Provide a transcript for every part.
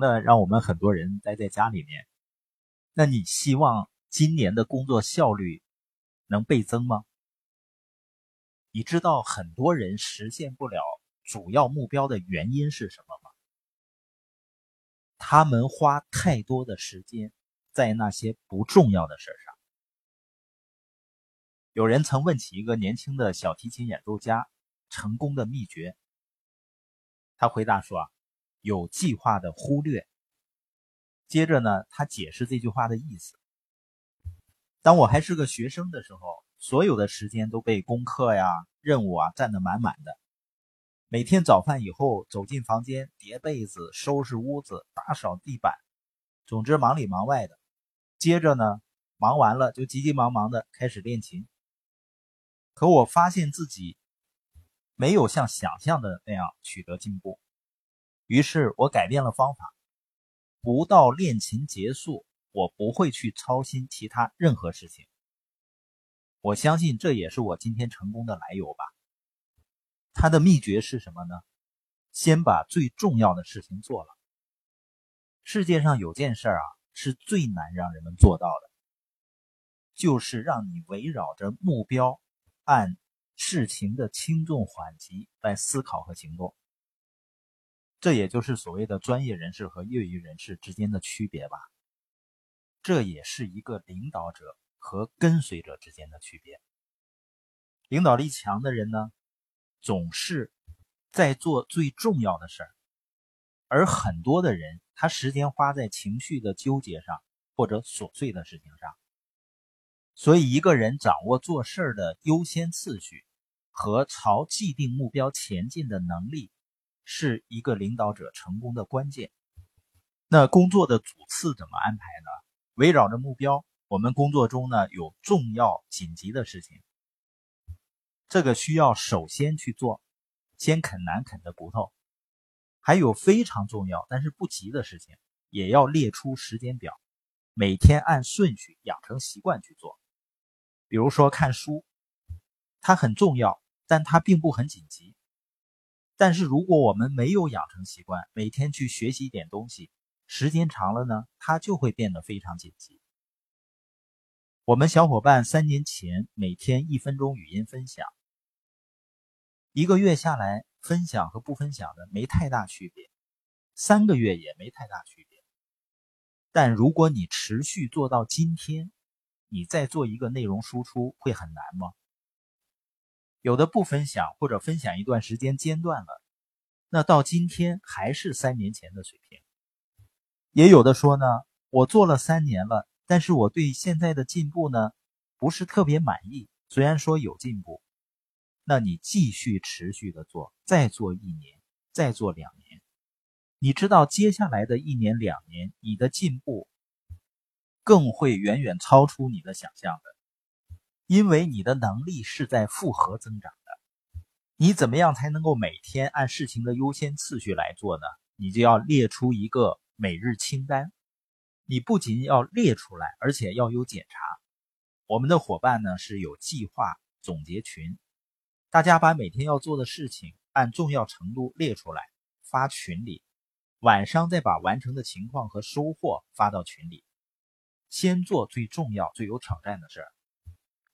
那，让我们很多人待在家里面。那你希望今年的工作效率能倍增吗？你知道很多人实现不了主要目标的原因是什么吗？他们花太多的时间在那些不重要的事上。有人曾问起一个年轻的小提琴演奏家成功的秘诀，他回答说：“啊，有计划的忽略。”接着呢，他解释这句话的意思。当我还是个学生的时候，所有的时间都被功课呀、任务啊占得满满的。每天早饭以后，走进房间，叠被子、收拾屋子、打扫地板，总之忙里忙外的。接着呢，忙完了就急急忙忙的开始练琴。可我发现自己没有像想象的那样取得进步，于是我改变了方法。不到练琴结束，我不会去操心其他任何事情。我相信这也是我今天成功的来由吧。他的秘诀是什么呢？先把最重要的事情做了。世界上有件事啊，是最难让人们做到的，就是让你围绕着目标，按事情的轻重缓急来思考和行动。这也就是所谓的专业人士和业余人士之间的区别吧。这也是一个领导者和跟随者之间的区别。领导力强的人呢，总是在做最重要的事儿，而很多的人他时间花在情绪的纠结上或者琐碎的事情上。所以，一个人掌握做事儿的优先次序和朝既定目标前进的能力。是一个领导者成功的关键。那工作的主次怎么安排呢？围绕着目标，我们工作中呢有重要紧急的事情，这个需要首先去做，先啃难啃的骨头；还有非常重要但是不急的事情，也要列出时间表，每天按顺序养成习惯去做。比如说看书，它很重要，但它并不很紧急。但是如果我们没有养成习惯，每天去学习一点东西，时间长了呢，它就会变得非常紧急。我们小伙伴三年前每天一分钟语音分享，一个月下来，分享和不分享的没太大区别，三个月也没太大区别。但如果你持续做到今天，你再做一个内容输出会很难吗？有的不分享，或者分享一段时间间断了，那到今天还是三年前的水平。也有的说呢，我做了三年了，但是我对现在的进步呢不是特别满意。虽然说有进步，那你继续持续的做，再做一年，再做两年，你知道接下来的一年两年，你的进步更会远远超出你的想象的。因为你的能力是在复合增长的，你怎么样才能够每天按事情的优先次序来做呢？你就要列出一个每日清单，你不仅要列出来，而且要有检查。我们的伙伴呢是有计划总结群，大家把每天要做的事情按重要程度列出来发群里，晚上再把完成的情况和收获发到群里。先做最重要、最有挑战的事儿。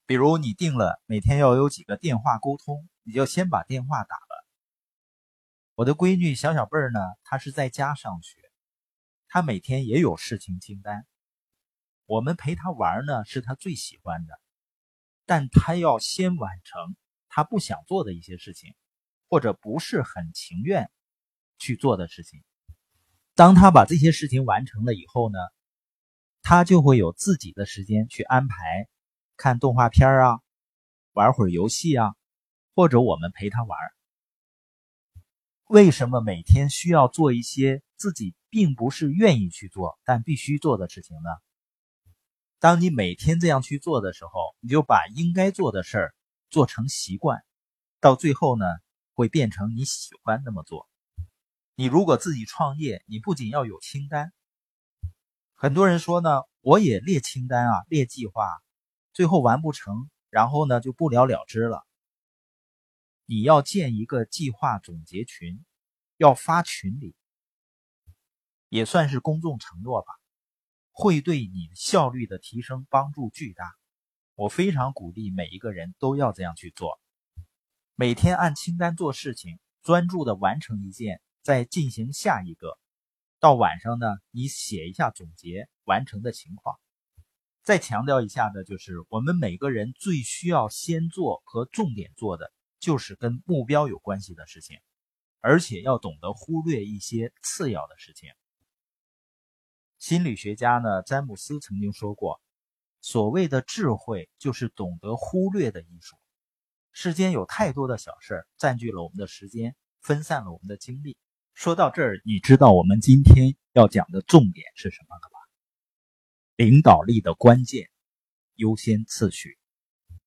比如你定了每天要有几个电话沟通，你就先把电话打了。我的闺女小小贝儿呢，她是在家上学，她每天也有事情清单。我们陪她玩呢，是她最喜欢的，但她要先完成她不想做的一些事情，或者不是很情愿去做的事情。当她把这些事情完成了以后呢，她就会有自己的时间去安排。看动画片啊，玩会儿游戏啊，或者我们陪他玩。为什么每天需要做一些自己并不是愿意去做但必须做的事情呢？当你每天这样去做的时候，你就把应该做的事儿做成习惯，到最后呢，会变成你喜欢那么做。你如果自己创业，你不仅要有清单，很多人说呢，我也列清单啊，列计划。最后完不成，然后呢就不了了之了。你要建一个计划总结群，要发群里。也算是公众承诺吧，会对你效率的提升帮助巨大。我非常鼓励每一个人都要这样去做，每天按清单做事情，专注的完成一件，再进行下一个。到晚上呢，你写一下总结完成的情况。再强调一下的就是，我们每个人最需要先做和重点做的，就是跟目标有关系的事情，而且要懂得忽略一些次要的事情。心理学家呢，詹姆斯曾经说过。所谓的智慧，就是懂得忽略的艺术。世间有太多的小事占据了我们的时间，分散了我们的精力。说到这儿，你知道我们今天要讲的重点是什么了吧？领导力的关键，优先次序。